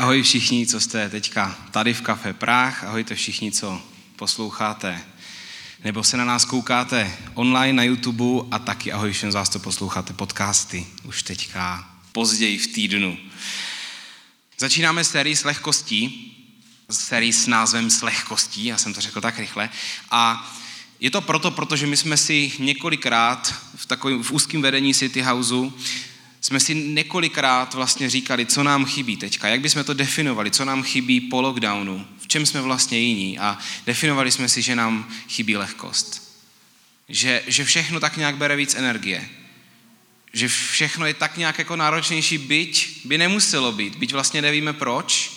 Ahoj všichni, co jste teďka tady v Kafe Práh, ahojte všichni, co posloucháte nebo se na nás koukáte online na YouTube a taky ahoj všem z vás, co posloucháte podcasty už teďka později v týdnu. Začínáme sérii s lehkostí, sérii s názvem s lehkostí, já jsem to řekl tak rychle, a je to proto, protože my jsme si několikrát v, takovém, v úzkém vedení City Houseu jsme si několikrát vlastně říkali, co nám chybí teďka, jak bychom to definovali, co nám chybí po lockdownu, v čem jsme vlastně jiní a definovali jsme si, že nám chybí lehkost. Že, že všechno tak nějak bere víc energie. Že všechno je tak nějak jako náročnější, byť by nemuselo být, byť vlastně nevíme proč,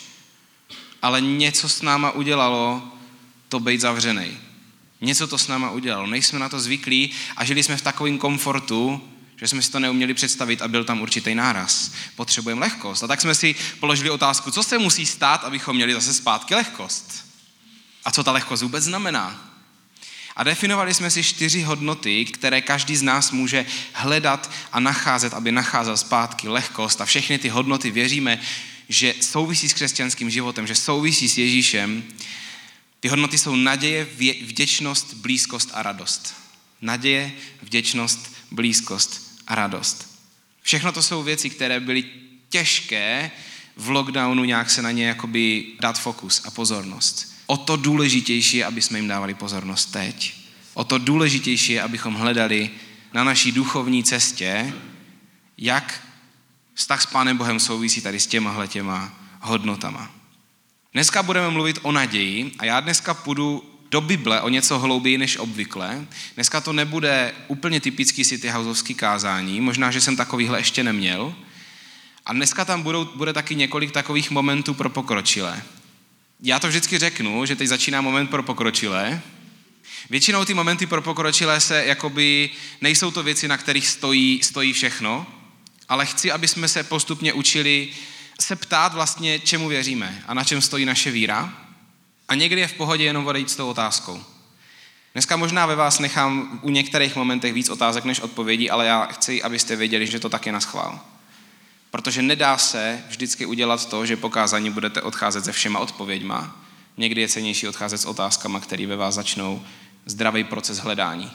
ale něco s náma udělalo to být zavřený. Něco to s náma udělalo. Nejsme na to zvyklí a žili jsme v takovém komfortu, že jsme si to neuměli představit a byl tam určitý náraz. Potřebujeme lehkost. A tak jsme si položili otázku, co se musí stát, abychom měli zase zpátky lehkost. A co ta lehkost vůbec znamená? A definovali jsme si čtyři hodnoty, které každý z nás může hledat a nacházet, aby nacházel zpátky lehkost. A všechny ty hodnoty věříme, že souvisí s křesťanským životem, že souvisí s Ježíšem. Ty hodnoty jsou naděje, vděčnost, blízkost a radost. Naděje, vděčnost, blízkost a radost. Všechno to jsou věci, které byly těžké v lockdownu nějak se na ně jakoby dát fokus a pozornost. O to důležitější je, aby jsme jim dávali pozornost teď. O to důležitější je, abychom hledali na naší duchovní cestě, jak vztah s Pánem Bohem souvisí tady s těma těma hodnotama. Dneska budeme mluvit o naději a já dneska půjdu do Bible o něco hlouběji než obvykle. Dneska to nebude úplně typický city houseovský kázání, možná, že jsem takovýhle ještě neměl. A dneska tam budou, bude taky několik takových momentů pro pokročilé. Já to vždycky řeknu, že teď začíná moment pro pokročilé. Většinou ty momenty pro pokročilé se jakoby, nejsou to věci, na kterých stojí, stojí všechno, ale chci, aby jsme se postupně učili se ptát vlastně, čemu věříme a na čem stojí naše víra a někdy je v pohodě jenom odejít s tou otázkou. Dneska možná ve vás nechám u některých momentech víc otázek než odpovědí, ale já chci, abyste věděli, že to tak je na schvál. Protože nedá se vždycky udělat to, že pokázání budete odcházet se všema odpověďma. Někdy je cenější odcházet s otázkama, které ve vás začnou zdravý proces hledání.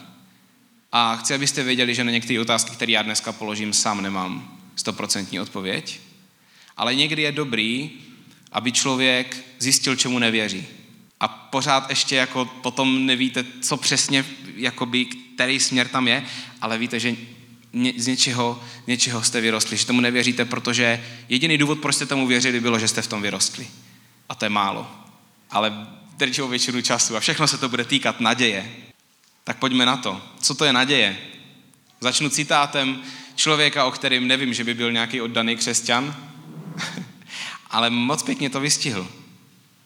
A chci, abyste věděli, že na některé otázky, které já dneska položím, sám nemám stoprocentní odpověď. Ale někdy je dobrý, aby člověk zjistil, čemu nevěří pořád ještě jako potom nevíte, co přesně, jakoby, který směr tam je, ale víte, že z něčeho, něčeho jste vyrostli, že tomu nevěříte, protože jediný důvod, proč jste tomu věřili, bylo, že jste v tom vyrostli. A to je málo. Ale drtivou většinu času a všechno se to bude týkat naděje. Tak pojďme na to. Co to je naděje? Začnu citátem člověka, o kterým nevím, že by byl nějaký oddaný křesťan, ale moc pěkně to vystihl.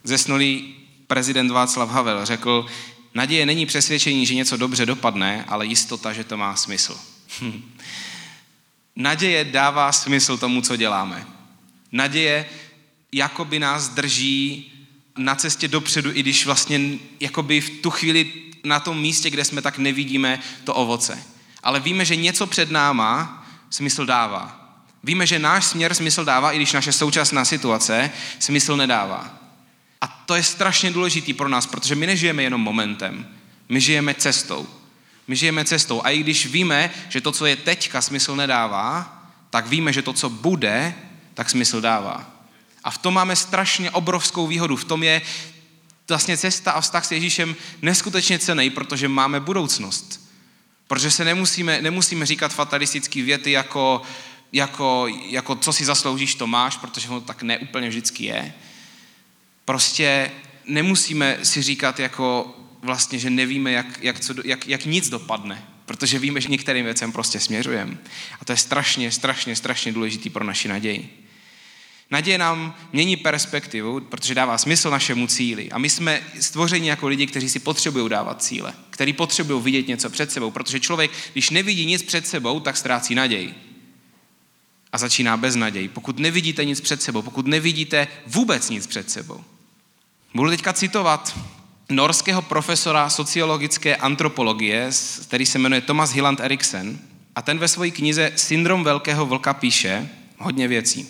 Zesnulý prezident Václav Havel řekl, naděje není přesvědčení, že něco dobře dopadne, ale jistota, že to má smysl. naděje dává smysl tomu, co děláme. Naděje jakoby nás drží na cestě dopředu, i když vlastně jakoby v tu chvíli na tom místě, kde jsme, tak nevidíme to ovoce. Ale víme, že něco před náma smysl dává. Víme, že náš směr smysl dává, i když naše současná situace smysl nedává. A to je strašně důležitý pro nás, protože my nežijeme jenom momentem, my žijeme cestou. My žijeme cestou a i když víme, že to, co je teďka, smysl nedává, tak víme, že to, co bude, tak smysl dává. A v tom máme strašně obrovskou výhodu. V tom je vlastně cesta a vztah s Ježíšem neskutečně cený, protože máme budoucnost. Protože se nemusíme, nemusíme říkat fatalistické věty jako, jako, jako co si zasloužíš, to máš, protože to tak neúplně vždycky je. Prostě nemusíme si říkat jako vlastně, že nevíme, jak, jak, co, jak, jak nic dopadne, protože víme, že některým věcem prostě směřujeme. A to je strašně, strašně, strašně důležitý pro naši naději. Naděje nám mění perspektivu, protože dává smysl našemu cíli. A my jsme stvořeni jako lidi, kteří si potřebují dávat cíle, kteří potřebují vidět něco před sebou, protože člověk, když nevidí nic před sebou, tak ztrácí naději. A začíná bez naději. Pokud nevidíte nic před sebou, pokud nevidíte vůbec nic před sebou, Budu teďka citovat norského profesora sociologické antropologie, který se jmenuje Thomas Hilland Eriksen, a ten ve své knize Syndrom velkého vlka píše hodně věcí.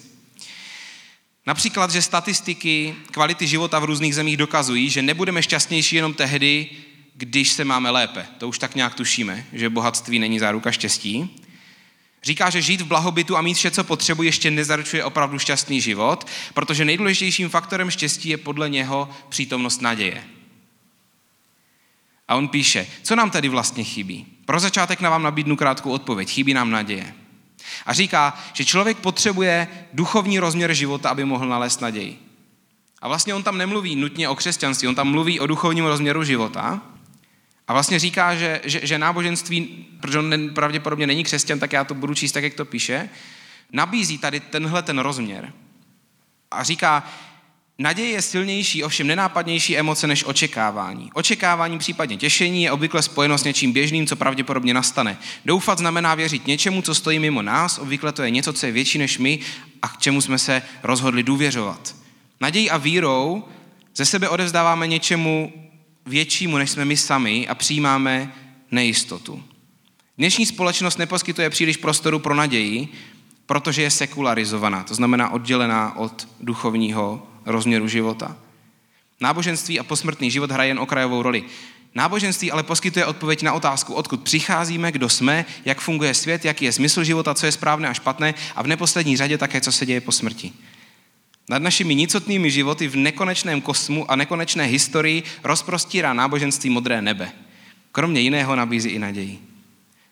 Například, že statistiky kvality života v různých zemích dokazují, že nebudeme šťastnější jenom tehdy, když se máme lépe. To už tak nějak tušíme, že bohatství není záruka štěstí. Říká, že žít v blahobytu a mít vše, co potřebuje, ještě nezaručuje opravdu šťastný život, protože nejdůležitějším faktorem štěstí je podle něho přítomnost naděje. A on píše, co nám tedy vlastně chybí? Pro začátek na vám nabídnu krátkou odpověď. Chybí nám naděje. A říká, že člověk potřebuje duchovní rozměr života, aby mohl nalézt naději. A vlastně on tam nemluví nutně o křesťanství, on tam mluví o duchovním rozměru života. A vlastně říká, že, že, že náboženství, protože on pravděpodobně není křesťan, tak já to budu číst tak, jak to píše, nabízí tady tenhle ten rozměr. A říká, Naděje je silnější, ovšem nenápadnější emoce než očekávání. Očekávání, případně těšení, je obvykle spojeno s něčím běžným, co pravděpodobně nastane. Doufat znamená věřit něčemu, co stojí mimo nás, obvykle to je něco, co je větší než my a k čemu jsme se rozhodli důvěřovat. Nadějí a vírou ze sebe odevzdáváme něčemu většímu, než jsme my sami a přijímáme nejistotu. Dnešní společnost neposkytuje příliš prostoru pro naději, protože je sekularizovaná, to znamená oddělená od duchovního rozměru života. Náboženství a posmrtný život hraje jen okrajovou roli. Náboženství ale poskytuje odpověď na otázku, odkud přicházíme, kdo jsme, jak funguje svět, jaký je smysl života, co je správné a špatné a v neposlední řadě také, co se děje po smrti. Nad našimi nicotnými životy v nekonečném kosmu a nekonečné historii rozprostírá náboženství modré nebe. Kromě jiného nabízí i naději.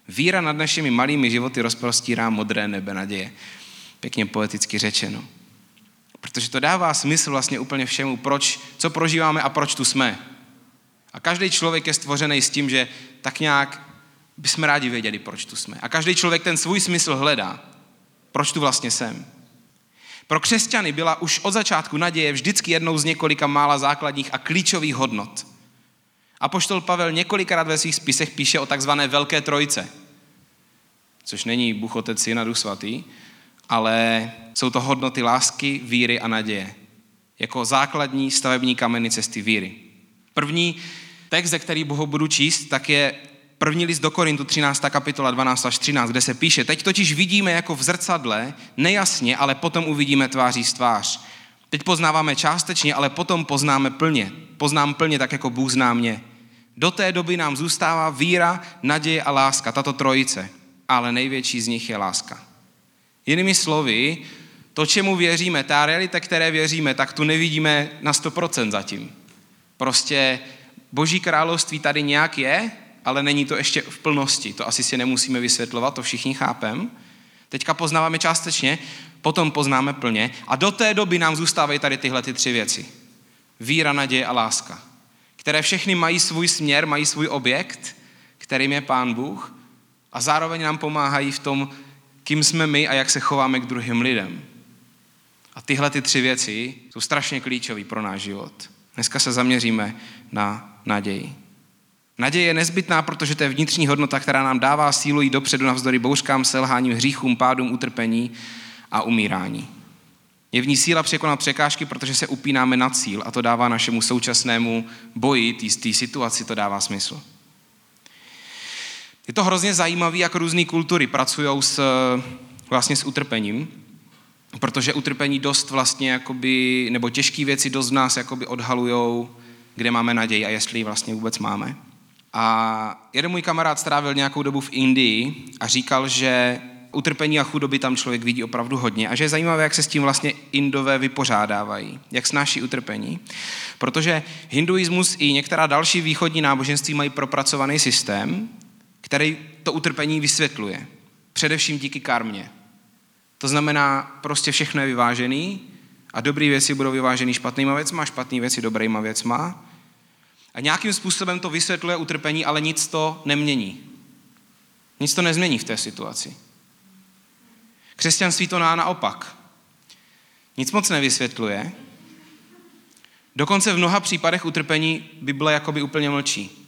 Víra nad našimi malými životy rozprostírá modré nebe naděje. Pěkně poeticky řečeno. Protože to dává smysl vlastně úplně všemu, proč, co prožíváme a proč tu jsme. A každý člověk je stvořený s tím, že tak nějak bychom rádi věděli, proč tu jsme. A každý člověk ten svůj smysl hledá. Proč tu vlastně jsem. Pro křesťany byla už od začátku naděje vždycky jednou z několika mála základních a klíčových hodnot. A poštol Pavel několikrát ve svých spisech píše o takzvané Velké trojce, což není Bůh, Otec, Syn a Duch Svatý, ale jsou to hodnoty lásky, víry a naděje. Jako základní stavební kameny cesty víry. První text, ze který Bohu budu číst, tak je první list do Korintu 13. kapitola 12 až 13, kde se píše, teď totiž vidíme jako v zrcadle, nejasně, ale potom uvidíme tváří z tvář. Teď poznáváme částečně, ale potom poznáme plně. Poznám plně tak, jako Bůh zná mě. Do té doby nám zůstává víra, naděje a láska, tato trojice. Ale největší z nich je láska. Jinými slovy, to, čemu věříme, ta realita, které věříme, tak tu nevidíme na 100% zatím. Prostě boží království tady nějak je, ale není to ještě v plnosti. To asi si nemusíme vysvětlovat, to všichni chápem. Teďka poznáváme částečně, potom poznáme plně a do té doby nám zůstávají tady tyhle ty tři věci. Víra, naděje a láska. Které všechny mají svůj směr, mají svůj objekt, kterým je Pán Bůh a zároveň nám pomáhají v tom kým jsme my a jak se chováme k druhým lidem. A tyhle ty tři věci jsou strašně klíčové pro náš život. Dneska se zaměříme na naději. Naděje je nezbytná, protože to je vnitřní hodnota, která nám dává sílu jít dopředu navzdory bouřkám, selháním, hříchům, pádům, utrpení a umírání. Je v ní síla překonat překážky, protože se upínáme na cíl a to dává našemu současnému boji, té situaci, to dává smysl. Je to hrozně zajímavé, jak různé kultury pracují s, vlastně s utrpením, protože utrpení dost vlastně, jakoby, nebo těžké věci dost v nás jakoby odhalujou, kde máme naději a jestli ji vlastně vůbec máme. A jeden můj kamarád strávil nějakou dobu v Indii a říkal, že utrpení a chudoby tam člověk vidí opravdu hodně a že je zajímavé, jak se s tím vlastně Indové vypořádávají, jak snáší utrpení. Protože hinduismus i některá další východní náboženství mají propracovaný systém, který to utrpení vysvětluje. Především díky karmě. To znamená, prostě všechno je vyvážený a dobré věci budou vyvážený špatnýma věcma, špatné věci dobrýma věcma. A nějakým způsobem to vysvětluje utrpení, ale nic to nemění. Nic to nezmění v té situaci. Křesťanství to ná naopak. Nic moc nevysvětluje. Dokonce v mnoha případech utrpení Bible jakoby úplně mlčí.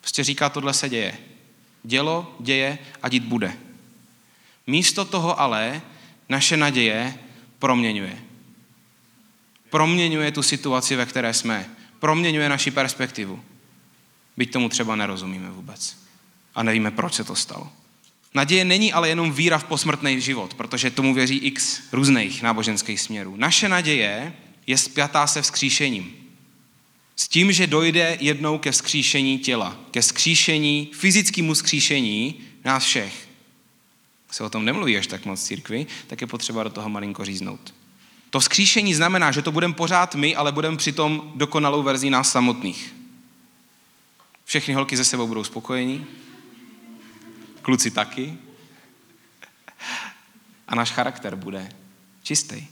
Prostě říká, tohle se děje. Dělo, děje a dít bude. Místo toho ale naše naděje proměňuje. Proměňuje tu situaci, ve které jsme. Proměňuje naši perspektivu. Byť tomu třeba nerozumíme vůbec. A nevíme, proč se to stalo. Naděje není ale jenom víra v posmrtný život, protože tomu věří x různých náboženských směrů. Naše naděje je spjatá se vzkříšením. S tím, že dojde jednou ke vzkříšení těla, ke vzkříšení, fyzickému vzkříšení nás všech. Se o tom nemluví až tak moc církvi, tak je potřeba do toho malinko říznout. To vzkříšení znamená, že to budeme pořád my, ale budeme přitom dokonalou verzí nás samotných. Všechny holky ze sebou budou spokojení, kluci taky. A náš charakter bude čistý.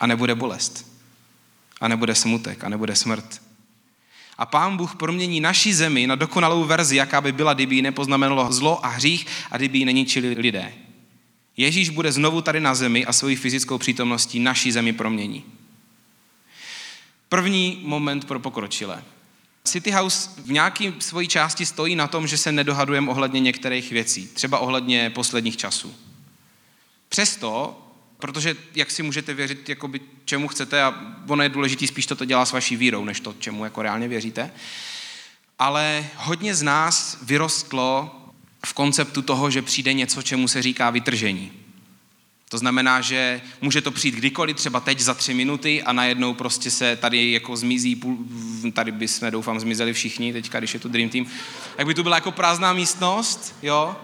A nebude bolest. A nebude smutek. A nebude smrt. A pán Bůh promění naši zemi na dokonalou verzi, jaká by byla, kdyby ji nepoznamenalo zlo a hřích a kdyby ji neničili lidé. Ježíš bude znovu tady na zemi a svojí fyzickou přítomností naší zemi promění. První moment pro pokročilé. City House v nějaké svojí části stojí na tom, že se nedohadujeme ohledně některých věcí, třeba ohledně posledních časů. Přesto, protože jak si můžete věřit jakoby, čemu chcete a ono je důležité spíš to, to dělá s vaší vírou, než to, čemu jako reálně věříte, ale hodně z nás vyrostlo v konceptu toho, že přijde něco, čemu se říká vytržení. To znamená, že může to přijít kdykoliv, třeba teď za tři minuty a najednou prostě se tady jako zmizí, tady by jsme doufám zmizeli všichni, teďka, když je tu Dream Team, jak by tu byla jako prázdná místnost, jo,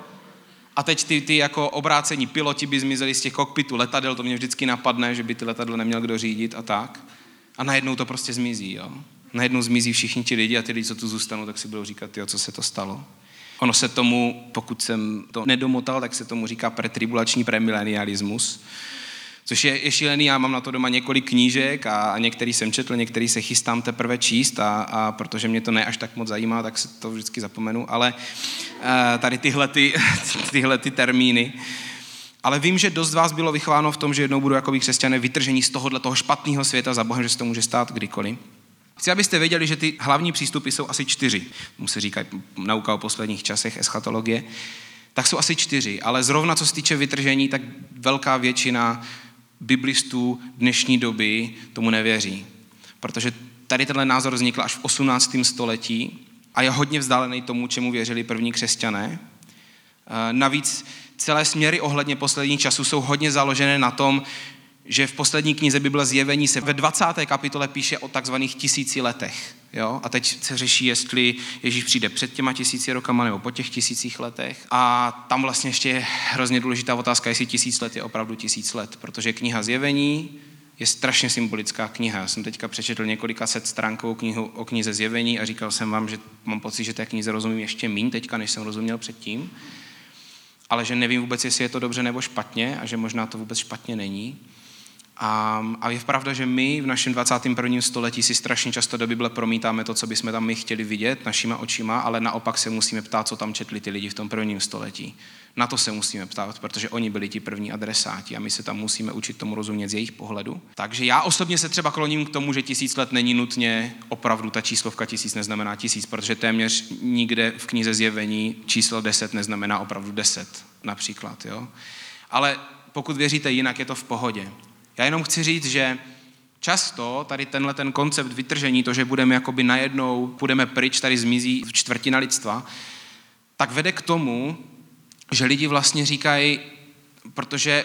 a teď ty, ty jako obrácení piloti by zmizeli z těch kokpitů letadel, to mě vždycky napadne, že by ty letadlo neměl kdo řídit a tak. A najednou to prostě zmizí, jo. Najednou zmizí všichni ti lidi a ty lidi, co tu zůstanou, tak si budou říkat, jo, co se to stalo. Ono se tomu, pokud jsem to nedomotal, tak se tomu říká pretribulační premilenialismus, což je, je šílený, já mám na to doma několik knížek a, a některý jsem četl, některý se chystám teprve číst a, a protože mě to ne až tak moc zajímá, tak se to vždycky zapomenu, ale uh, tady tyhle, ty, tyhle ty termíny, ale vím, že dost vás bylo vychováno v tom, že jednou budou jako křesťané vytržení z tohohle toho špatného světa za Bohem, že se to může stát kdykoliv. Chci, abyste věděli, že ty hlavní přístupy jsou asi čtyři. Mu se říká nauka o posledních časech, eschatologie. Tak jsou asi čtyři, ale zrovna co se týče vytržení, tak velká většina biblistů dnešní doby tomu nevěří. Protože tady tenhle názor vznikl až v 18. století a je hodně vzdálený tomu, čemu věřili první křesťané. Eh, navíc celé směry ohledně posledních časů jsou hodně založené na tom, že v poslední knize Bible zjevení se ve 20. kapitole píše o takzvaných tisíci letech. Jo? A teď se řeší, jestli Ježíš přijde před těma tisíci rokama nebo po těch tisících letech. A tam vlastně ještě je hrozně důležitá otázka, jestli tisíc let je opravdu tisíc let, protože kniha zjevení je strašně symbolická kniha. Já jsem teďka přečetl několika set stránkovou knihu o knize zjevení a říkal jsem vám, že mám pocit, že té knize rozumím ještě méně teďka, než jsem rozuměl předtím, ale že nevím vůbec, jestli je to dobře nebo špatně a že možná to vůbec špatně není. A, a je pravda, že my v našem 21. století si strašně často do Bible promítáme to, co bychom tam my chtěli vidět našima očima, ale naopak se musíme ptát, co tam četli ty lidi v tom prvním století. Na to se musíme ptát, protože oni byli ti první adresáti a my se tam musíme učit tomu rozumět z jejich pohledu. Takže já osobně se třeba kloním k tomu, že tisíc let není nutně opravdu ta číslovka tisíc neznamená tisíc, protože téměř nikde v knize zjevení číslo deset neznamená opravdu deset například. Jo? Ale pokud věříte jinak, je to v pohodě. Já jenom chci říct, že často tady tenhle ten koncept vytržení, to, že budeme jakoby najednou, půjdeme pryč, tady zmizí čtvrtina lidstva, tak vede k tomu, že lidi vlastně říkají, protože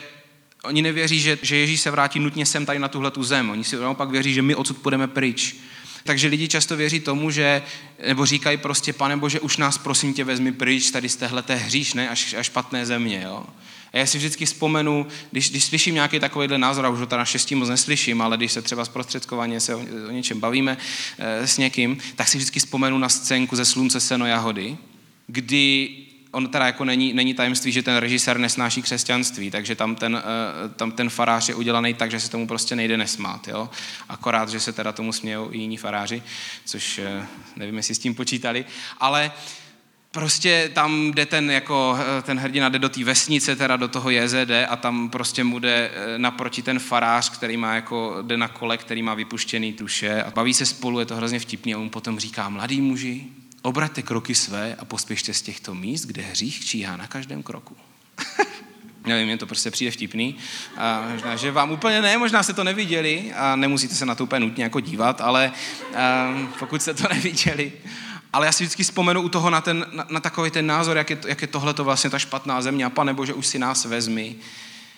oni nevěří, že, že Ježíš se vrátí nutně sem tady na tuhle tu zem. Oni si naopak věří, že my odsud půjdeme pryč. Takže lidi často věří tomu, že, nebo říkají prostě, pane Bože, už nás prosím tě vezmi pryč tady z téhleté hříšné až, až špatné země. Jo? A já si vždycky vzpomenu, když, když slyším nějaký takovýhle názor, a už ho teda naštěstí moc neslyším, ale když se třeba zprostředkovaně se o, o něčem bavíme e, s někým, tak si vždycky vzpomenu na scénku ze Slunce, seno, jahody, kdy on teda jako není, není tajemství, že ten režisér nesnáší křesťanství, takže tam ten, eh, tam ten farář je udělaný tak, že se tomu prostě nejde nesmát. Jo? Akorát, že se teda tomu smějou i jiní faráři, což eh, nevím, jestli s tím počítali, ale prostě tam jde ten, jako, eh, ten hrdina jde do té vesnice, teda do toho JZD a tam prostě mu jde naproti ten farář, který má jako, jde na kole, který má vypuštěný tuše a baví se spolu, je to hrozně vtipný a on potom říká, mladý muži, Obraťte kroky své a pospěšte z těchto míst, kde hřích číhá na každém kroku. Nevím, mě to prostě přijde vtipný. A možná, že vám úplně ne, možná jste to neviděli a nemusíte se na to úplně nutně jako dívat, ale um, pokud jste to neviděli, Ale já si vždycky vzpomenu u toho na, ten, na, na takový ten názor, jak je, jak je tohle to vlastně ta špatná země a pane Bože, už si nás vezmi.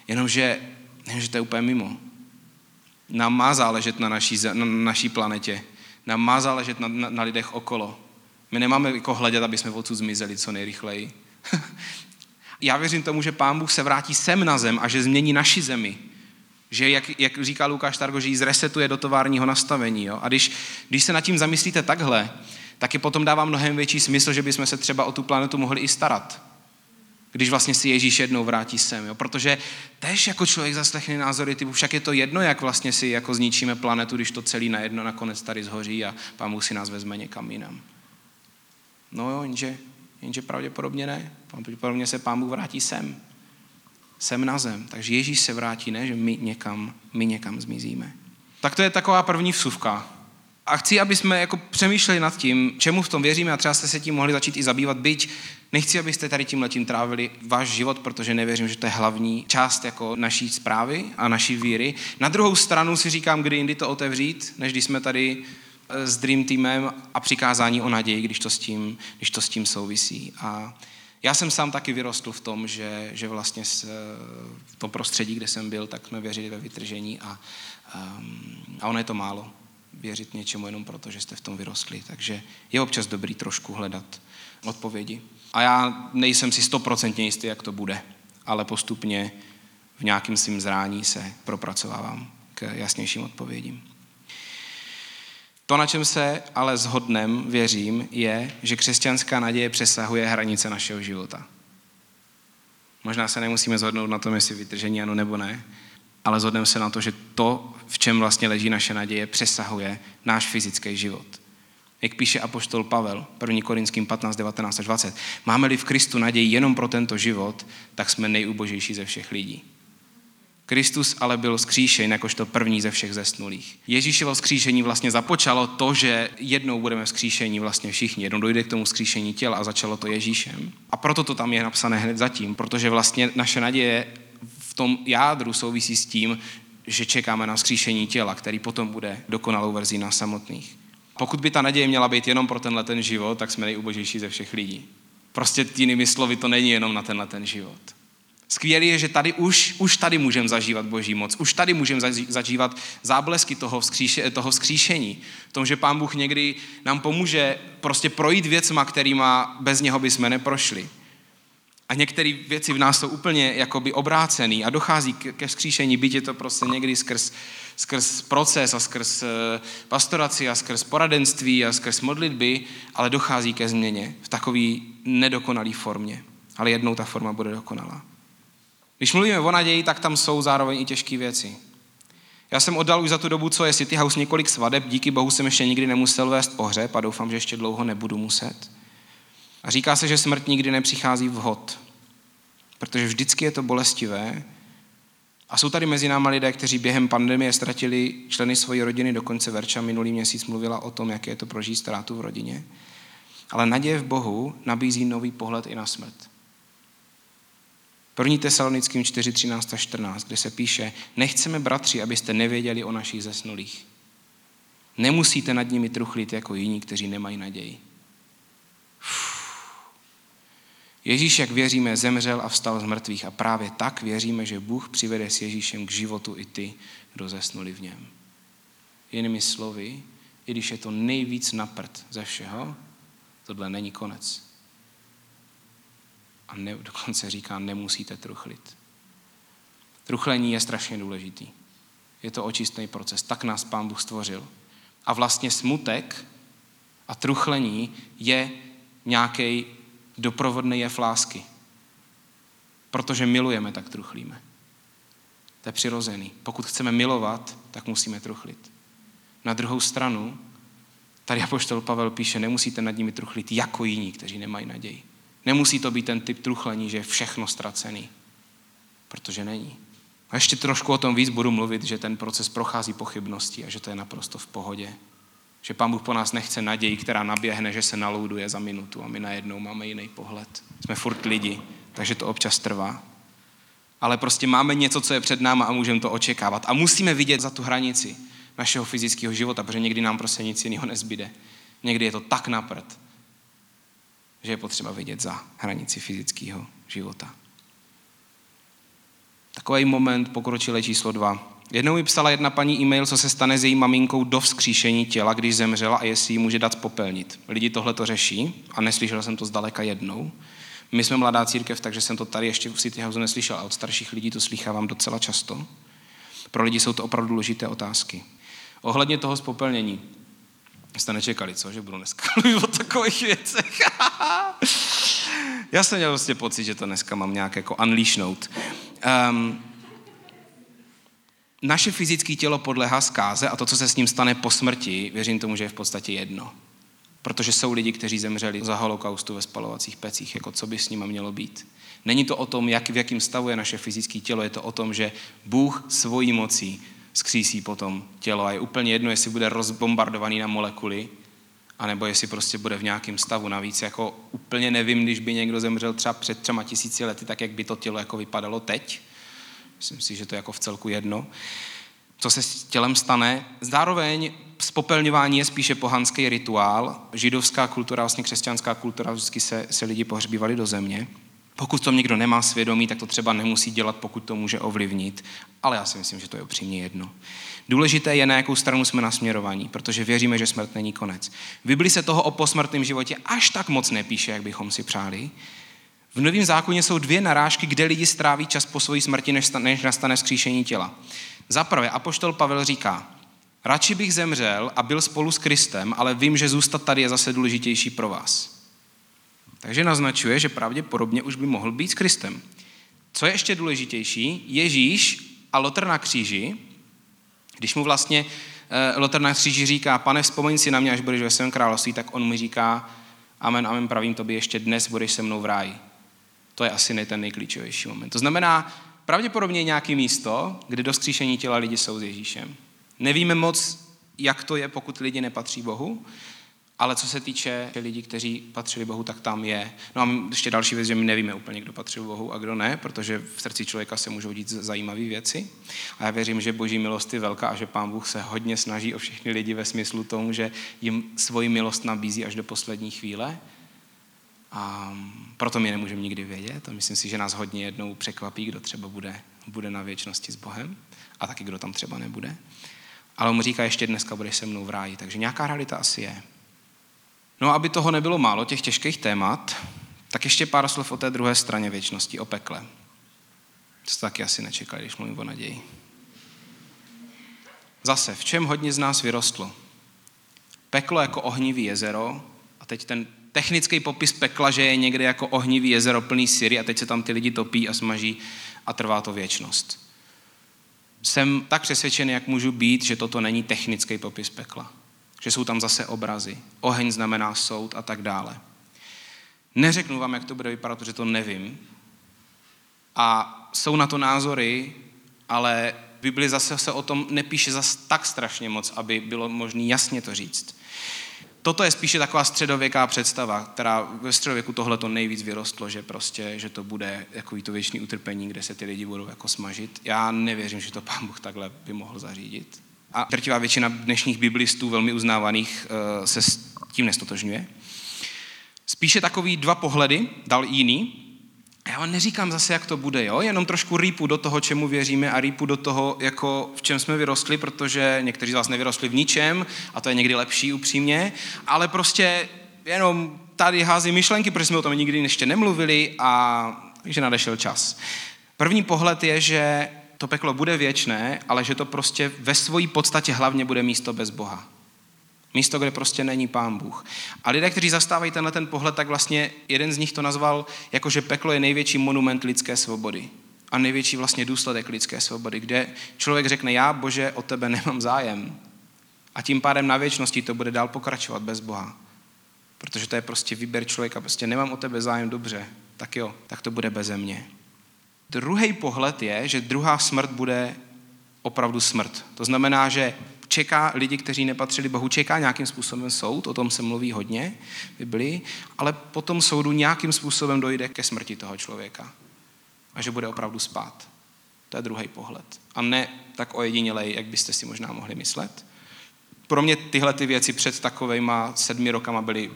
Jenomže, jenomže to je úplně mimo. Nám má záležet na naší, na naší planetě. Nám má záležet na, na, na lidech okolo. My nemáme jako hledět, aby jsme odsud zmizeli co nejrychleji. Já věřím tomu, že Pán Bůh se vrátí sem na zem a že změní naši zemi. Že, jak, jak říká Lukáš Targo, že ji zresetuje do továrního nastavení. Jo? A když, když se nad tím zamyslíte takhle, tak je potom dává mnohem větší smysl, že bychom se třeba o tu planetu mohli i starat. Když vlastně si Ježíš jednou vrátí sem. Jo? Protože tež jako člověk zaslechne názory typu, však je to jedno, jak vlastně si jako zničíme planetu, když to celý najedno nakonec tady zhoří a pán si nás vezme někam jinam. No jo, jenže, jenže pravděpodobně ne. Pravděpodobně se pán Bůh vrátí sem. Sem na zem. Takže Ježíš se vrátí, ne, že my někam, my někam zmizíme. Tak to je taková první vsuvka. A chci, aby jsme jako přemýšleli nad tím, čemu v tom věříme a třeba jste se tím mohli začít i zabývat, byť nechci, abyste tady tím letím trávili váš život, protože nevěřím, že to je hlavní část jako naší zprávy a naší víry. Na druhou stranu si říkám, kdy jindy to otevřít, než když jsme tady eh, s Dream Teamem a přikázání o naději, když to s tím, když to s tím souvisí. A já jsem sám taky vyrostl v tom, že, že vlastně v tom prostředí, kde jsem byl, tak jsme věřili ve vytržení a, um, a ono je to málo věřit něčemu jenom proto, že jste v tom vyrostli. Takže je občas dobrý trošku hledat odpovědi. A já nejsem si stoprocentně jistý, jak to bude, ale postupně v nějakém svým zrání se propracovávám k jasnějším odpovědím. To, na čem se ale zhodnem, věřím, je, že křesťanská naděje přesahuje hranice našeho života. Možná se nemusíme zhodnout na tom, jestli vytržení ano nebo ne, ale zhodneme se na to, že to, v čem vlastně leží naše naděje, přesahuje náš fyzický život. Jak píše apoštol Pavel, 1. Korinským 15, 19 až 20. Máme-li v Kristu naději jenom pro tento život, tak jsme nejubožejší ze všech lidí. Kristus ale byl skříšen jakožto první ze všech zesnulých. Ježíšovo skříšení vlastně započalo to, že jednou budeme vzkříšení vlastně všichni. Jednou dojde k tomu skříšení těla a začalo to Ježíšem. A proto to tam je napsané hned zatím, protože vlastně naše naděje tom jádru souvisí s tím, že čekáme na vzkříšení těla, který potom bude dokonalou verzí nás samotných. Pokud by ta naděje měla být jenom pro tenhle ten život, tak jsme nejubožejší ze všech lidí. Prostě jinými slovy to není jenom na tenhle ten život. Skvělé je, že tady už, už tady můžeme zažívat boží moc, už tady můžeme zažívat záblesky toho, vzkříše, toho vzkříšení. V tom, že pán Bůh někdy nám pomůže prostě projít věcma, kterýma bez něho bychom neprošli. A některé věci v nás jsou úplně jakoby obrácený a dochází ke vzkříšení, byť je to prostě někdy skrz, skrz proces a skrz eh, pastoraci a skrz poradenství a skrz modlitby, ale dochází ke změně v takové nedokonalé formě. Ale jednou ta forma bude dokonalá. Když mluvíme o naději, tak tam jsou zároveň i těžké věci. Já jsem oddal už za tu dobu, co je City House, několik svadeb, díky bohu jsem ještě nikdy nemusel vést pohřeb a doufám, že ještě dlouho nebudu muset. A říká se, že smrt nikdy nepřichází vhod, protože vždycky je to bolestivé. A jsou tady mezi náma lidé, kteří během pandemie ztratili členy své rodiny, dokonce Verča minulý měsíc mluvila o tom, jak je to prožít ztrátu v rodině. Ale naděje v Bohu nabízí nový pohled i na smrt. První tesalonickým 4, 13 a 14, kde se píše, nechceme, bratři, abyste nevěděli o našich zesnulých. Nemusíte nad nimi truchlit jako jiní, kteří nemají naději. Ježíš, jak věříme, zemřel a vstal z mrtvých a právě tak věříme, že Bůh přivede s Ježíšem k životu i ty, kdo zesnuli v něm. Jinými slovy, i když je to nejvíc naprt ze všeho, tohle není konec. A ne, dokonce říká, nemusíte truchlit. Truchlení je strašně důležitý. Je to očistný proces. Tak nás Pán Bůh stvořil. A vlastně smutek a truchlení je nějaký doprovodný jev lásky. Protože milujeme, tak truchlíme. To je přirozený. Pokud chceme milovat, tak musíme truchlit. Na druhou stranu, tady apoštol Pavel píše, nemusíte nad nimi truchlit jako jiní, kteří nemají naději. Nemusí to být ten typ truchlení, že je všechno ztracený. Protože není. A ještě trošku o tom víc budu mluvit, že ten proces prochází pochybností a že to je naprosto v pohodě. Že Pán Bůh po nás nechce naději, která naběhne, že se nalouduje za minutu a my najednou máme jiný pohled. Jsme furt lidi, takže to občas trvá. Ale prostě máme něco, co je před náma a můžeme to očekávat. A musíme vidět za tu hranici našeho fyzického života, protože někdy nám prostě nic jiného nezbyde. Někdy je to tak napřed, že je potřeba vidět za hranici fyzického života. Takový moment pokročilé číslo dva. Jednou mi psala jedna paní e-mail, co se stane s její maminkou do vzkříšení těla, když zemřela a jestli ji může dát popelnit. Lidi tohle to řeší a neslyšel jsem to zdaleka jednou. My jsme mladá církev, takže jsem to tady ještě v City House neslyšel, a od starších lidí to slychávám docela často. Pro lidi jsou to opravdu důležité otázky. Ohledně toho spopelnění. Jste nečekali, co? Že budu dneska mluvit o takových věcech. Já jsem měl vlastně pocit, že to dneska mám nějak jako unleashnout. Um, naše fyzické tělo podlehá zkáze a to, co se s ním stane po smrti, věřím tomu, že je v podstatě jedno. Protože jsou lidi, kteří zemřeli za holokaustu ve spalovacích pecích, jako co by s nimi mělo být. Není to o tom, jak, v jakém stavu je naše fyzické tělo, je to o tom, že Bůh svojí mocí skřísí potom tělo a je úplně jedno, jestli bude rozbombardovaný na molekuly, anebo jestli prostě bude v nějakém stavu. Navíc jako úplně nevím, když by někdo zemřel třeba před třema tisíci lety, tak jak by to tělo jako vypadalo teď. Myslím si, že to je jako v celku jedno. Co se s tělem stane? Zároveň spopelňování je spíše pohanský rituál. Židovská kultura, vlastně křesťanská kultura, vždycky se, se lidi pohřbívali do země. Pokud to někdo nemá svědomí, tak to třeba nemusí dělat, pokud to může ovlivnit. Ale já si myslím, že to je upřímně jedno. Důležité je, na jakou stranu jsme nasměrovaní, protože věříme, že smrt není konec. V Bibli se toho o posmrtném životě až tak moc nepíše, jak bychom si přáli. V Novém zákoně jsou dvě narážky, kde lidi stráví čas po své smrti, než, než nastane skříšení těla. Za prvé, apoštol Pavel říká, radši bych zemřel a byl spolu s Kristem, ale vím, že zůstat tady je zase důležitější pro vás. Takže naznačuje, že pravděpodobně už by mohl být s Kristem. Co je ještě důležitější, Ježíš a Lotr na kříži, když mu vlastně eh, Lotr na kříži říká, pane, vzpomeň si na mě, až budeš ve svém království, tak on mi říká, amen, amen, pravím tobě, ještě dnes budeš se mnou v ráji. To je asi ne ten nejklíčovější moment. To znamená, pravděpodobně nějaké místo, kde do skříšení těla lidi jsou s Ježíšem. Nevíme moc, jak to je, pokud lidi nepatří Bohu, ale co se týče lidí, kteří patřili Bohu, tak tam je. No a ještě další věc, že my nevíme úplně, kdo patřil Bohu a kdo ne, protože v srdci člověka se můžou dít zajímavé věci. A já věřím, že boží milost je velká a že pán Bůh se hodně snaží o všechny lidi ve smyslu tomu, že jim svoji milost nabízí až do poslední chvíle. A proto my nemůžeme nikdy vědět a myslím si, že nás hodně jednou překvapí, kdo třeba bude, bude na věčnosti s Bohem a taky kdo tam třeba nebude. Ale on mu říká, ještě dneska budeš se mnou v ráji, takže nějaká realita asi je. No aby toho nebylo málo, těch těžkých témat, tak ještě pár slov o té druhé straně věčnosti, o pekle. To jste taky asi nečekali, když mluvím o naději. Zase, v čem hodně z nás vyrostlo? Peklo jako ohnivý jezero, a teď ten technický popis pekla, že je někde jako ohnivý jezero plný syry a teď se tam ty lidi topí a smaží a trvá to věčnost. Jsem tak přesvědčený, jak můžu být, že toto není technický popis pekla že jsou tam zase obrazy. Oheň znamená soud a tak dále. Neřeknu vám, jak to bude vypadat, protože to nevím. A jsou na to názory, ale Bibli zase se o tom nepíše zas tak strašně moc, aby bylo možné jasně to říct. Toto je spíše taková středověká představa, která ve středověku tohle to nejvíc vyrostlo, že prostě, že to bude jako to věčný utrpení, kde se ty lidi budou jako smažit. Já nevěřím, že to pán Bůh takhle by mohl zařídit a drtivá většina dnešních biblistů, velmi uznávaných, eh, se s tím nestotožňuje. Spíše takový dva pohledy, dal jiný. Já vám neříkám zase, jak to bude, jo? jenom trošku rýpu do toho, čemu věříme a rýpu do toho, jako v čem jsme vyrostli, protože někteří z vás nevyrostli v ničem a to je někdy lepší upřímně, ale prostě jenom tady hází myšlenky, protože jsme o tom nikdy ještě nemluvili a že nadešel čas. První pohled je, že to peklo bude věčné, ale že to prostě ve své podstatě hlavně bude místo bez Boha. Místo, kde prostě není pán Bůh. A lidé, kteří zastávají tenhle ten pohled, tak vlastně jeden z nich to nazval jako, že peklo je největší monument lidské svobody. A největší vlastně důsledek lidské svobody, kde člověk řekne, já Bože, o tebe nemám zájem. A tím pádem na věčnosti to bude dál pokračovat bez Boha. Protože to je prostě výběr člověka, prostě nemám o tebe zájem dobře, tak jo, tak to bude beze mě. Druhý pohled je, že druhá smrt bude opravdu smrt. To znamená, že čeká lidi, kteří nepatřili Bohu, čeká nějakým způsobem soud, o tom se mluví hodně v Biblii, ale po tom soudu nějakým způsobem dojde ke smrti toho člověka. A že bude opravdu spát. To je druhý pohled. A ne tak ojedinělej, jak byste si možná mohli myslet. Pro mě tyhle ty věci před takovejma sedmi rokama byly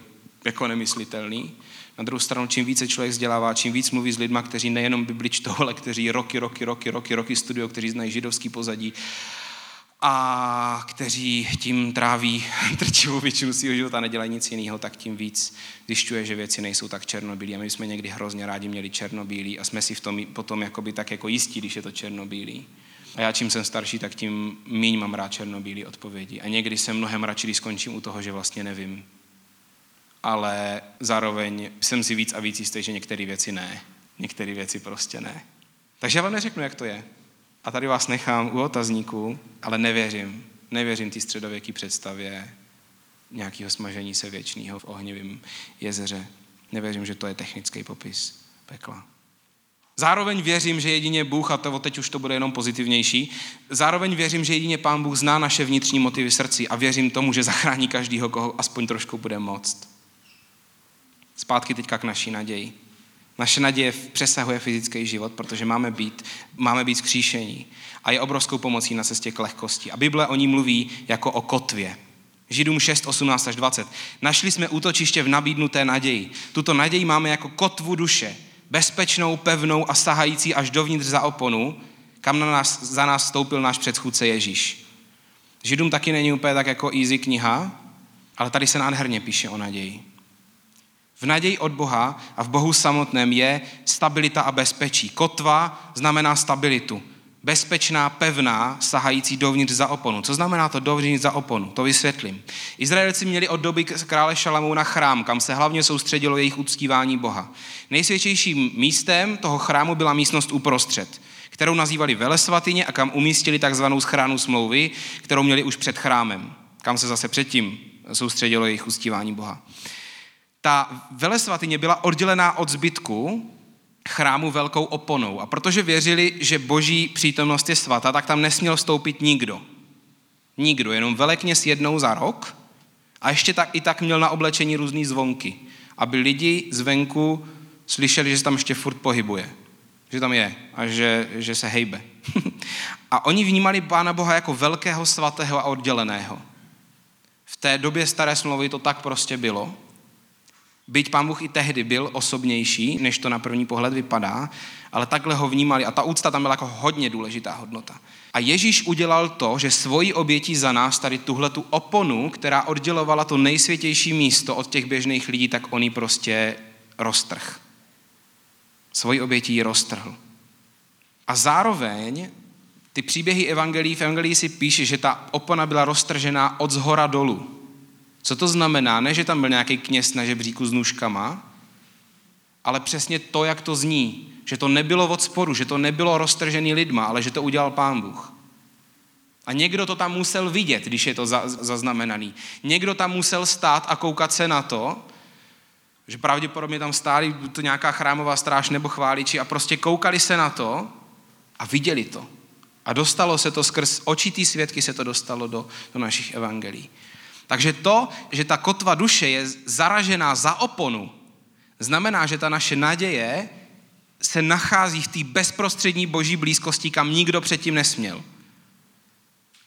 jako nemyslitelný. Na druhou stranu, čím více člověk vzdělává, čím víc mluví s lidmi, kteří nejenom Bibli čtou, ale kteří roky, roky, roky, roky, roky studují, kteří znají židovský pozadí a kteří tím tráví trčivou většinu svého života a nedělají nic jiného, tak tím víc zjišťuje, že věci nejsou tak černobílé. A my jsme někdy hrozně rádi měli černobílý a jsme si v tom potom jakoby tak jako jistí, když je to černobílý. A já čím jsem starší, tak tím míň mám rád černobílý odpovědi. A někdy jsem mnohem radši, když skončím u toho, že vlastně nevím. Ale zároveň jsem si víc a víc jistý, že některé věci ne. Některé věci prostě ne. Takže já vám neřeknu, jak to je. A tady vás nechám u otazníku, ale nevěřím. Nevěřím té středověké představě nějakého smažení se věčného v ohnivém jezeře. Nevěřím, že to je technický popis pekla. Zároveň věřím, že jedině Bůh, a to teď už to bude jenom pozitivnější, zároveň věřím, že jedině Pán Bůh zná naše vnitřní motivy srdcí a věřím tomu, že zachrání každýho, koho aspoň trošku bude moct. Zpátky teďka k naší naději. Naše naděje přesahuje fyzický život, protože máme být, máme být skříšení a je obrovskou pomocí na cestě k lehkosti. A Bible o ní mluví jako o kotvě. Židům 6, 18 až 20. Našli jsme útočiště v nabídnuté naději. Tuto naději máme jako kotvu duše, bezpečnou, pevnou a sahající až dovnitř za oponu, kam na nás, za nás stoupil náš předchůdce Ježíš. Židům taky není úplně tak jako easy kniha, ale tady se nádherně píše o naději. V naději od Boha a v Bohu samotném je stabilita a bezpečí. Kotva znamená stabilitu. Bezpečná, pevná, sahající dovnitř za oponu. Co znamená to dovnitř za oponu? To vysvětlím. Izraelci měli od doby krále Šalamouna chrám, kam se hlavně soustředilo jejich uctívání Boha. Nejsvětějším místem toho chrámu byla místnost uprostřed, kterou nazývali velesvatyně a kam umístili takzvanou schránu smlouvy, kterou měli už před chrámem, kam se zase předtím soustředilo jejich uctívání Boha ta velesvatyně byla oddělená od zbytku chrámu velkou oponou. A protože věřili, že boží přítomnost je svatá, tak tam nesměl vstoupit nikdo. Nikdo, jenom velekněz jednou za rok a ještě tak i tak měl na oblečení různé zvonky, aby lidi zvenku slyšeli, že se tam ještě furt pohybuje, že tam je a že, že se hejbe. a oni vnímali Pána Boha jako velkého, svatého a odděleného. V té době staré smlouvy to tak prostě bylo. Byť pán Bůh i tehdy byl osobnější, než to na první pohled vypadá, ale takhle ho vnímali a ta úcta tam byla jako hodně důležitá hodnota. A Ježíš udělal to, že svojí obětí za nás tady tuhle tu oponu, která oddělovala to nejsvětější místo od těch běžných lidí, tak on ji prostě roztrh. Svojí obětí ji roztrhl. A zároveň ty příběhy evangelií, v evangelii si píše, že ta opona byla roztržená od zhora dolů. Co to znamená? Ne, že tam byl nějaký kněz na žebříku s nůžkama, ale přesně to, jak to zní. Že to nebylo od sporu, že to nebylo roztržený lidma, ale že to udělal pán Bůh. A někdo to tam musel vidět, když je to zaznamenaný. Někdo tam musel stát a koukat se na to, že pravděpodobně tam stáli to nějaká chrámová stráž nebo chváliči a prostě koukali se na to a viděli to. A dostalo se to skrz očitý svědky se to dostalo do, do našich evangelií. Takže to, že ta kotva duše je zaražená za oponu, znamená, že ta naše naděje se nachází v té bezprostřední boží blízkosti, kam nikdo předtím nesměl.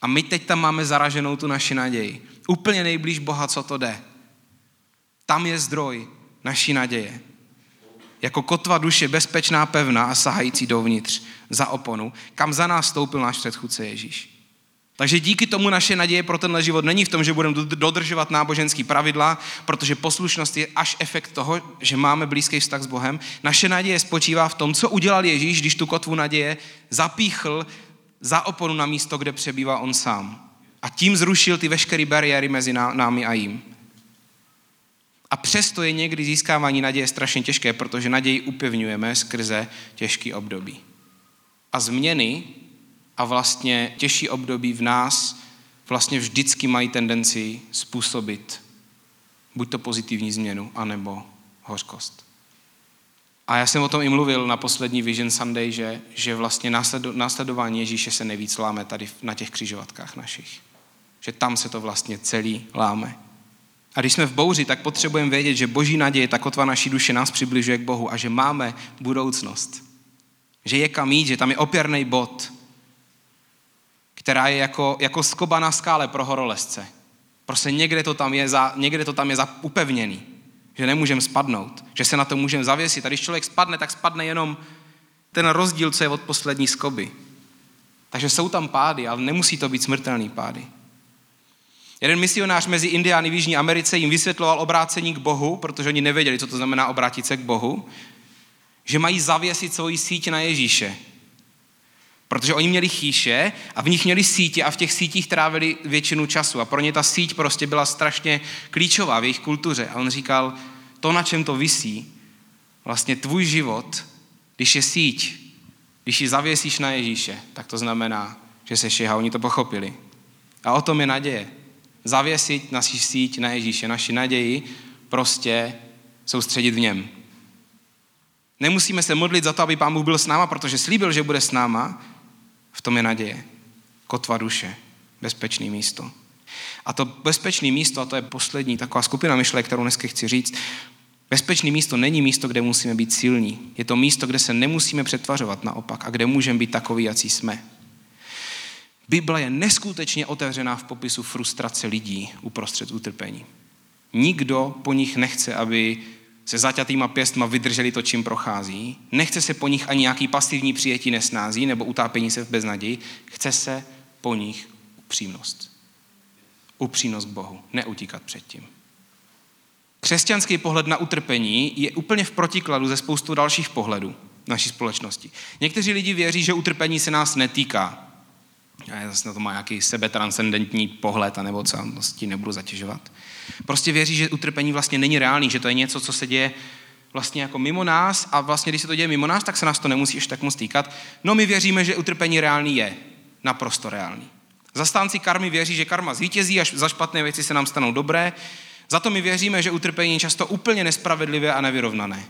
A my teď tam máme zaraženou tu naši naději. Úplně nejblíž Boha, co to jde. Tam je zdroj naší naděje. Jako kotva duše bezpečná, pevná a sahající dovnitř za oponu, kam za nás stoupil náš předchůdce Ježíš. Takže díky tomu naše naděje pro tenhle život není v tom, že budeme dodržovat náboženský pravidla, protože poslušnost je až efekt toho, že máme blízký vztah s Bohem. Naše naděje spočívá v tom, co udělal Ježíš, když tu kotvu naděje zapíchl za oponu na místo, kde přebývá on sám. A tím zrušil ty veškeré bariéry mezi námi a jím. A přesto je někdy získávání naděje strašně těžké, protože naději upevňujeme skrze těžký období. A změny a vlastně těžší období v nás vlastně vždycky mají tendenci způsobit buď to pozitivní změnu, anebo hořkost. A já jsem o tom i mluvil na poslední Vision Sunday, že, že vlastně následování Ježíše se nejvíc láme tady na těch křižovatkách našich. Že tam se to vlastně celý láme. A když jsme v bouři, tak potřebujeme vědět, že boží naděje, ta kotva naší duše nás přibližuje k Bohu a že máme budoucnost. Že je kam jít, že tam je opěrný bod, která je jako, jako skoba na skále pro horolezce. Prostě někde to tam je, za, někde to tam je za upevněný. že nemůžeme spadnout, že se na to můžeme zavěsit. A když člověk spadne, tak spadne jenom ten rozdíl, co je od poslední skoby. Takže jsou tam pády, ale nemusí to být smrtelný pády. Jeden misionář mezi Indiány v Jižní Americe jim vysvětloval obrácení k Bohu, protože oni nevěděli, co to znamená obrátit se k Bohu, že mají zavěsit svoji síť na Ježíše. Protože oni měli chýše a v nich měli sítě a v těch sítích trávili většinu času. A pro ně ta síť prostě byla strašně klíčová v jejich kultuře. A on říkal, to, na čem to visí, vlastně tvůj život, když je síť, když ji zavěsíš na Ježíše, tak to znamená, že se šeha. Oni to pochopili. A o tom je naděje. Zavěsit naši síť na Ježíše, naši naději prostě soustředit v něm. Nemusíme se modlit za to, aby Pán Bůh byl s náma, protože slíbil, že bude s náma. V tom je naděje. Kotva duše. Bezpečné místo. A to bezpečné místo, a to je poslední taková skupina myšlek, kterou dneska chci říct, bezpečné místo není místo, kde musíme být silní. Je to místo, kde se nemusíme přetvařovat naopak a kde můžeme být takový, jací jsme. Bible je neskutečně otevřená v popisu frustrace lidí uprostřed utrpení. Nikdo po nich nechce, aby se zaťatýma pěstma vydrželi to, čím prochází. Nechce se po nich ani nějaký pasivní přijetí nesnází nebo utápění se v beznaději. Chce se po nich upřímnost. Upřímnost k Bohu, neutíkat před tím. Křesťanský pohled na utrpení je úplně v protikladu ze spoustu dalších pohledů naší společnosti. Někteří lidi věří, že utrpení se nás netýká. Já zase na to má nějaký sebetranscendentní pohled, anebo co, s tím nebudu zatěžovat. Prostě věří, že utrpení vlastně není reálný, že to je něco, co se děje vlastně jako mimo nás a vlastně, když se to děje mimo nás, tak se nás to nemusí ještě tak moc týkat. No my věříme, že utrpení reálný je. Naprosto reálný. Zastánci karmy věří, že karma zvítězí, až za špatné věci se nám stanou dobré. Za to my věříme, že utrpení je často úplně nespravedlivé a nevyrovnané.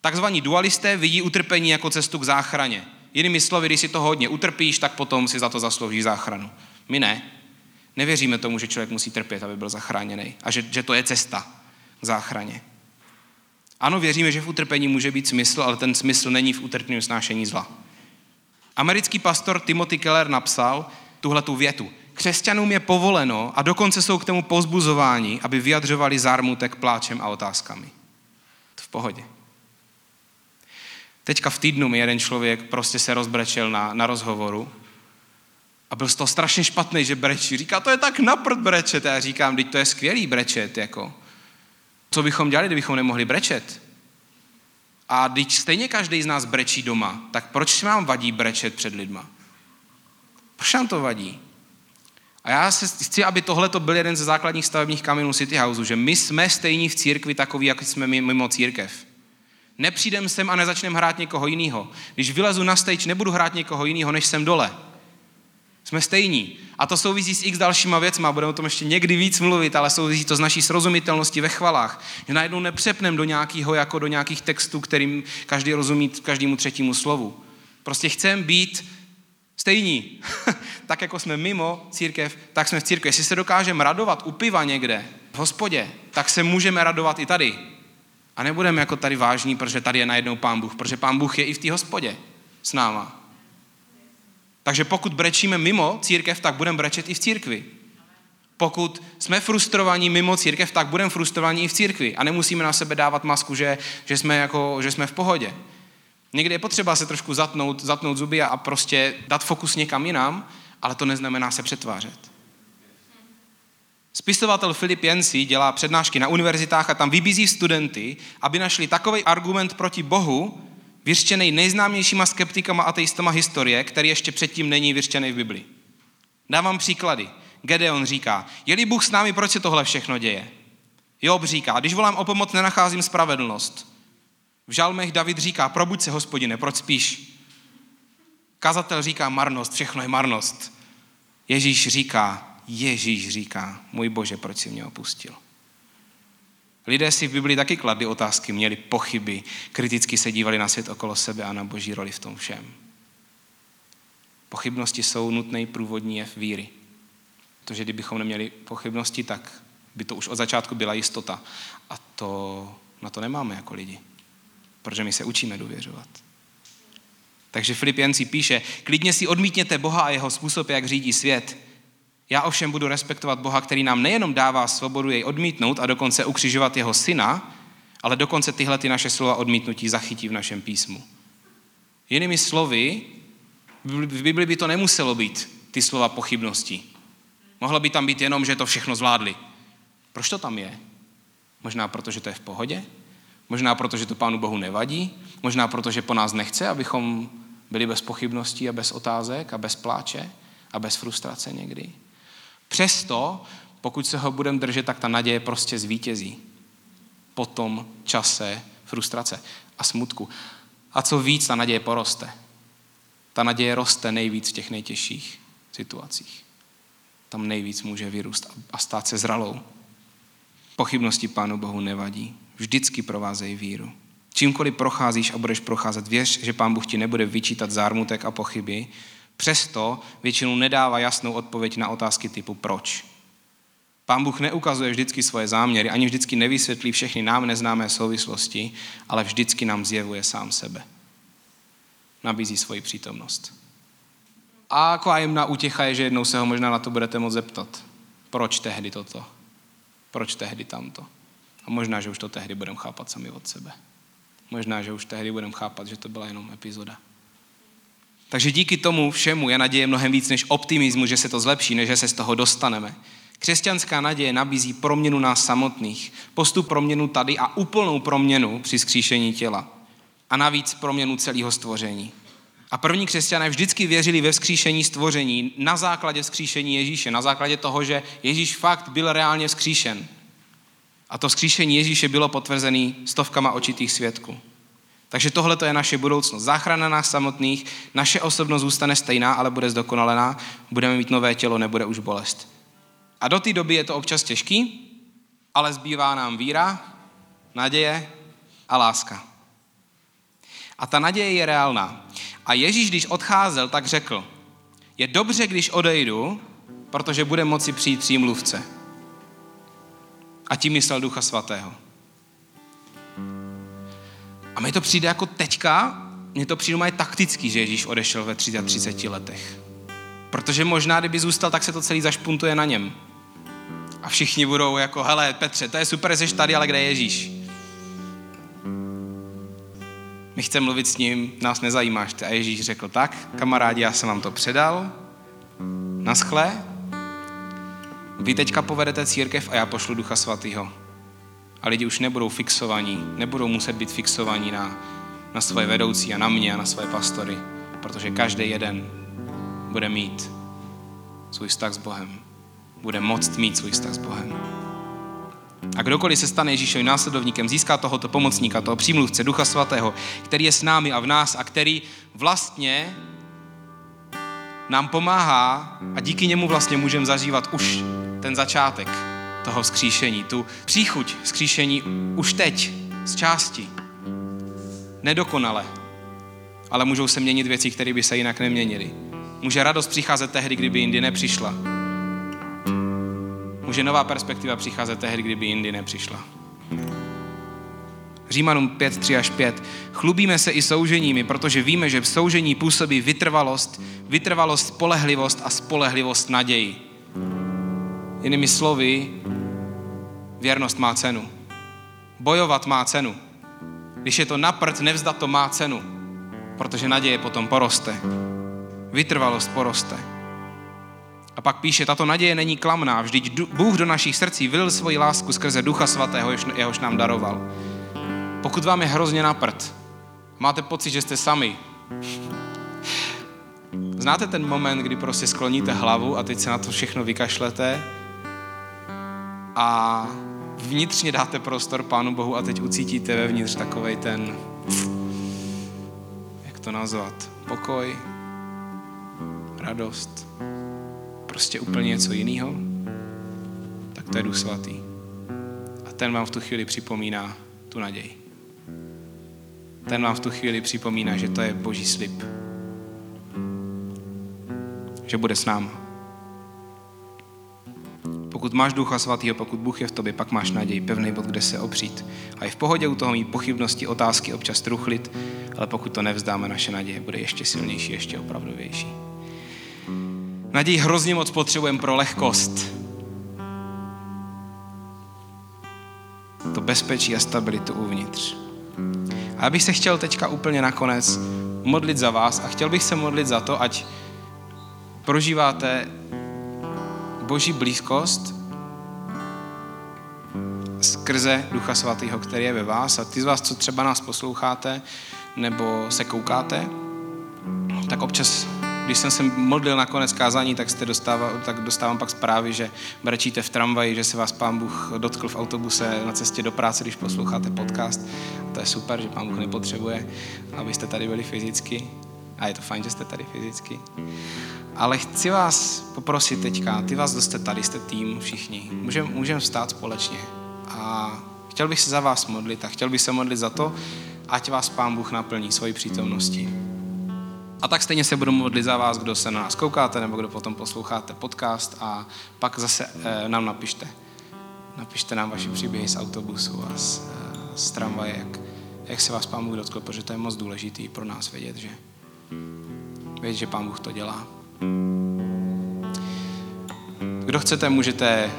Takzvaní dualisté vidí utrpení jako cestu k záchraně. Jinými slovy, když si to hodně utrpíš, tak potom si za to zaslouží záchranu. My ne. Nevěříme tomu, že člověk musí trpět, aby byl zachráněný a že, že to je cesta k záchraně. Ano, věříme, že v utrpení může být smysl, ale ten smysl není v utrpení snášení zla. Americký pastor Timothy Keller napsal tuhle tu větu. Křesťanům je povoleno a dokonce jsou k tomu pozbuzování, aby vyjadřovali zármutek pláčem a otázkami. To v pohodě. Teďka v týdnu mi jeden člověk prostě se rozbrečel na, na rozhovoru a byl z toho strašně špatný, že brečí. Říká, to je tak naprd brečet. A já říkám, teď to je skvělý brečet, jako. Co bychom dělali, kdybychom nemohli brečet? A když stejně každý z nás brečí doma, tak proč se nám vadí brečet před lidma? Proč nám to vadí? A já se chci, aby tohle to byl jeden ze základních stavebních kamenů City Houseu, že my jsme stejní v církvi takový, jako jsme mimo církev. Nepřijdem sem a nezačnem hrát někoho jiného. Když vylezu na stage, nebudu hrát někoho jiného, než jsem dole. Jsme stejní. A to souvisí s x dalšíma věcma, budeme o tom ještě někdy víc mluvit, ale souvisí to s naší srozumitelností ve chvalách. Že najednou nepřepnem do nějakého, jako do nějakých textů, kterým každý rozumí každému třetímu slovu. Prostě chceme být stejní. tak jako jsme mimo církev, tak jsme v církvi. Jestli se dokážeme radovat u piva někde, v hospodě, tak se můžeme radovat i tady. A nebudeme jako tady vážní, protože tady je najednou pán Bůh, protože pán Bůh je i v té hospodě s náma. Takže pokud brečíme mimo církev, tak budeme brečet i v církvi. Pokud jsme frustrovaní mimo církev, tak budeme frustrovaní i v církvi. A nemusíme na sebe dávat masku, že, že, jsme, jako, že jsme v pohodě. Někdy je potřeba se trošku zatnout, zatnout zuby a prostě dát fokus někam jinam, ale to neznamená se přetvářet. Spisovatel Filip Jensi dělá přednášky na univerzitách a tam vybízí studenty, aby našli takový argument proti Bohu, vyřčený nejznámějšíma skeptikama a ateistama historie, který ještě předtím není vyřčený v Biblii. Dávám příklady. Gedeon říká, je-li Bůh s námi, proč se tohle všechno děje? Job říká, když volám o pomoc, nenacházím spravedlnost. V žalmech David říká, probuď se, hospodine, proč spíš? Kazatel říká marnost, všechno je marnost. Ježíš říká, Ježíš říká, můj bože, proč si mě opustil? Lidé si v Biblii taky kladli otázky, měli pochyby, kriticky se dívali na svět okolo sebe a na boží roli v tom všem. Pochybnosti jsou nutný průvodní jev víry. Protože kdybychom neměli pochybnosti, tak by to už od začátku byla jistota. A to, na to nemáme jako lidi. Protože my se učíme důvěřovat. Takže Filipianci píše, klidně si odmítněte Boha a jeho způsob, jak řídí svět. Já ovšem budu respektovat Boha, který nám nejenom dává svobodu jej odmítnout a dokonce ukřižovat jeho syna, ale dokonce tyhle ty naše slova odmítnutí zachytí v našem písmu. Jinými slovy, v Bibli by to nemuselo být ty slova pochybnosti. Mohlo by tam být jenom, že to všechno zvládli. Proč to tam je? Možná proto, že to je v pohodě? Možná proto, že to Pánu Bohu nevadí? Možná proto, že po nás nechce, abychom byli bez pochybností a bez otázek a bez pláče a bez frustrace někdy? Přesto, pokud se ho budeme držet, tak ta naděje prostě zvítězí. Po tom čase frustrace a smutku. A co víc, ta naděje poroste. Ta naděje roste nejvíc v těch nejtěžších situacích. Tam nejvíc může vyrůst a stát se zralou. Pochybnosti Pánu Bohu nevadí. Vždycky provázejí víru. Čímkoliv procházíš a budeš procházet, věř, že Pán Bůh ti nebude vyčítat zármutek a pochyby, přesto většinou nedává jasnou odpověď na otázky typu proč. Pán Bůh neukazuje vždycky svoje záměry, ani vždycky nevysvětlí všechny nám neznámé souvislosti, ale vždycky nám zjevuje sám sebe. Nabízí svoji přítomnost. A jako jemná útěcha je, že jednou se ho možná na to budete moct zeptat. Proč tehdy toto? Proč tehdy tamto? A možná, že už to tehdy budeme chápat sami od sebe. Možná, že už tehdy budeme chápat, že to byla jenom epizoda. Takže díky tomu všemu je naděje mnohem víc než optimismu, že se to zlepší, než že se z toho dostaneme. Křesťanská naděje nabízí proměnu nás samotných, postup proměnu tady a úplnou proměnu při skříšení těla. A navíc proměnu celého stvoření. A první křesťané vždycky věřili ve vzkříšení stvoření na základě vzkříšení Ježíše, na základě toho, že Ježíš fakt byl reálně vzkříšen. A to vzkříšení Ježíše bylo potvrzené stovkama očitých svědků. Takže tohle je naše budoucnost. Záchrana nás samotných, naše osobnost zůstane stejná, ale bude zdokonalená, budeme mít nové tělo, nebude už bolest. A do té doby je to občas těžký, ale zbývá nám víra, naděje a láska. A ta naděje je reálná. A Ježíš, když odcházel, tak řekl, je dobře, když odejdu, protože bude moci přijít přímluvce. A tím myslel Ducha Svatého. A mi to přijde jako teďka, mně to přijde mají taktický, že Ježíš odešel ve 33 letech. Protože možná, kdyby zůstal, tak se to celý zašpuntuje na něm. A všichni budou jako, hele Petře, to je super, jsi tady, ale kde je Ježíš? My chceme mluvit s ním, nás nezajímáš ty. A Ježíš řekl, tak, kamarádi, já jsem vám to předal, naschle, vy teďka povedete církev a já pošlu Ducha Svatého. A lidi už nebudou fixovaní, nebudou muset být fixovaní na, na svoje vedoucí a na mě a na svoje pastory, protože každý jeden bude mít svůj vztah s Bohem. Bude moct mít svůj vztah s Bohem. A kdokoliv se stane Ježíšovým následovníkem, získá tohoto pomocníka, toho přímluvce, Ducha Svatého, který je s námi a v nás a který vlastně nám pomáhá a díky němu vlastně můžeme zažívat už ten začátek toho vzkříšení, tu příchuť vzkříšení už teď, z části. Nedokonale, ale můžou se měnit věci, které by se jinak neměnily. Může radost přicházet tehdy, kdyby jindy nepřišla. Může nová perspektiva přicházet tehdy, kdyby jindy nepřišla. Římanům 5, 3 až 5. Chlubíme se i souženími, protože víme, že v soužení působí vytrvalost, vytrvalost, spolehlivost a spolehlivost naději. Jinými slovy, věrnost má cenu. Bojovat má cenu. Když je to na prd, nevzdat to má cenu, protože naděje potom poroste. Vytrvalost poroste. A pak píše, tato naděje není klamná, vždyť Bůh do našich srdcí vylil svoji lásku skrze Ducha Svatého, jehož nám daroval. Pokud vám je hrozně na prd, máte pocit, že jste sami, Znáte ten moment, kdy prostě skloníte hlavu a teď se na to všechno vykašlete a vnitřně dáte prostor Pánu Bohu a teď ucítíte vevnitř takovej ten, jak to nazvat, pokoj, radost, prostě úplně něco jiného, tak to je Duch Svatý. A ten vám v tu chvíli připomíná tu naději. Ten vám v tu chvíli připomíná, že to je boží slib. Že bude s náma. Pokud máš Ducha Svatého, pokud Bůh je v tobě, pak máš naději, pevný bod, kde se opřít. A je v pohodě u toho mít pochybnosti, otázky, občas truchlit, ale pokud to nevzdáme, naše naděje bude ještě silnější, ještě opravdovější. Naději hrozně moc potřebujeme pro lehkost. To bezpečí a stabilitu uvnitř. A já bych se chtěl teďka úplně nakonec modlit za vás a chtěl bych se modlit za to, ať prožíváte boží blízkost skrze Ducha Svatého, který je ve vás. A ty z vás, co třeba nás posloucháte nebo se koukáte, tak občas, když jsem se modlil na konec kázání, tak, jste dostával, tak dostávám pak zprávy, že brečíte v tramvaji, že se vás pán Bůh dotkl v autobuse na cestě do práce, když posloucháte podcast. A to je super, že pán Bůh nepotřebuje, abyste tady byli fyzicky. A je to fajn, že jste tady fyzicky. Ale chci vás poprosit teďka, ty vás, jste tady, jste tým všichni. Můžeme můžem vstát společně. A chtěl bych se za vás modlit a chtěl bych se modlit za to, ať vás Pán Bůh naplní svojí přítomností. A tak stejně se budu modlit za vás, kdo se na nás koukáte, nebo kdo potom posloucháte podcast a pak zase e, nám napište. Napište nám vaše příběhy z autobusu a z, e, z tramvaje, jak, jak se vás Pán Bůh dotkl, protože to je moc důležitý pro nás vědět, že, vědět, že Pán Bůh to dělá. Kdo chcete, můžete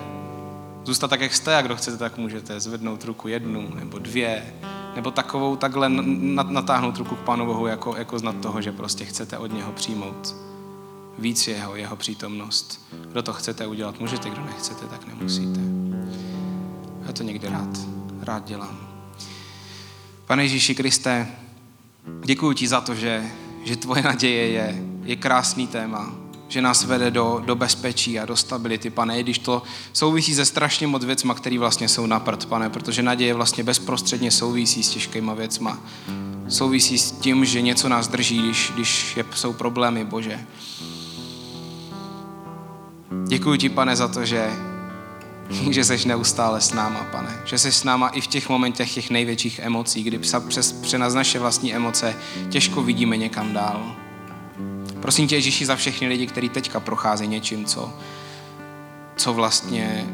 zůstat tak, jak jste, a kdo chcete, tak můžete zvednout ruku jednu nebo dvě, nebo takovou takhle natáhnout ruku k Pánu Bohu jako, jako znat toho, že prostě chcete od něho přijmout víc jeho, jeho přítomnost. Kdo to chcete udělat, můžete, kdo nechcete, tak nemusíte. Já to někdy rád, rád dělám. Pane Ježíši Kriste, děkuji ti za to, že, že tvoje naděje je, je krásný téma, že nás vede do, do bezpečí a do stability, pane, i když to souvisí se strašně moc věcma, které vlastně jsou na prd, pane, protože naděje vlastně bezprostředně souvisí s těžkýma věcma. Souvisí s tím, že něco nás drží, když, když je, jsou problémy, Bože. Děkuji ti, pane, za to, že, že jsi neustále s náma, pane. Že jsi s náma i v těch momentech těch největších emocí, kdy přes, přes naše vlastní emoce těžko vidíme někam dál. Prosím tě, Ježíši, za všechny lidi, kteří teďka procházejí něčím, co, co vlastně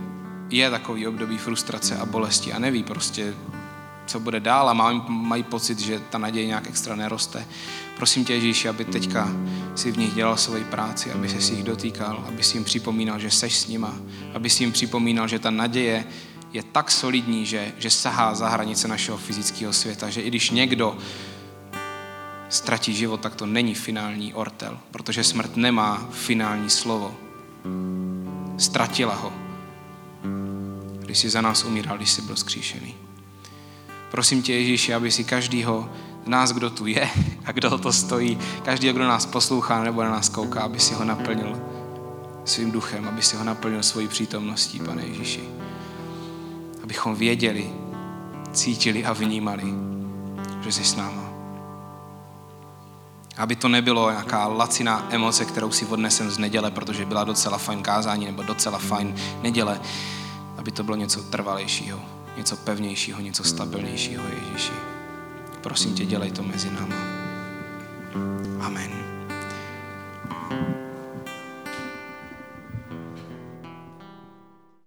je takový období frustrace a bolesti a neví prostě, co bude dál a mají, mají pocit, že ta naděje nějak extra neroste. Prosím tě, Ježíši, aby teďka si v nich dělal svoji práci, aby se si jich dotýkal, aby si jim připomínal, že seš s nima, aby si jim připomínal, že ta naděje je tak solidní, že, že sahá za hranice našeho fyzického světa, že i když někdo ztratí život, tak to není finální ortel, protože smrt nemá finální slovo. Ztratila ho, když jsi za nás umíral, když jsi byl skříšený. Prosím tě, Ježíši, aby si každýho nás, kdo tu je a kdo to stojí, každý, kdo nás poslouchá nebo na nás kouká, aby si ho naplnil svým duchem, aby si ho naplnil svojí přítomností, pane Ježíši. Abychom věděli, cítili a vnímali, že jsi s náma. Aby to nebylo nějaká laciná emoce, kterou si odnesem z neděle, protože byla docela fajn kázání nebo docela fajn neděle. Aby to bylo něco trvalejšího, něco pevnějšího, něco stabilnějšího, Ježíši. Prosím tě, dělej to mezi náma. Amen.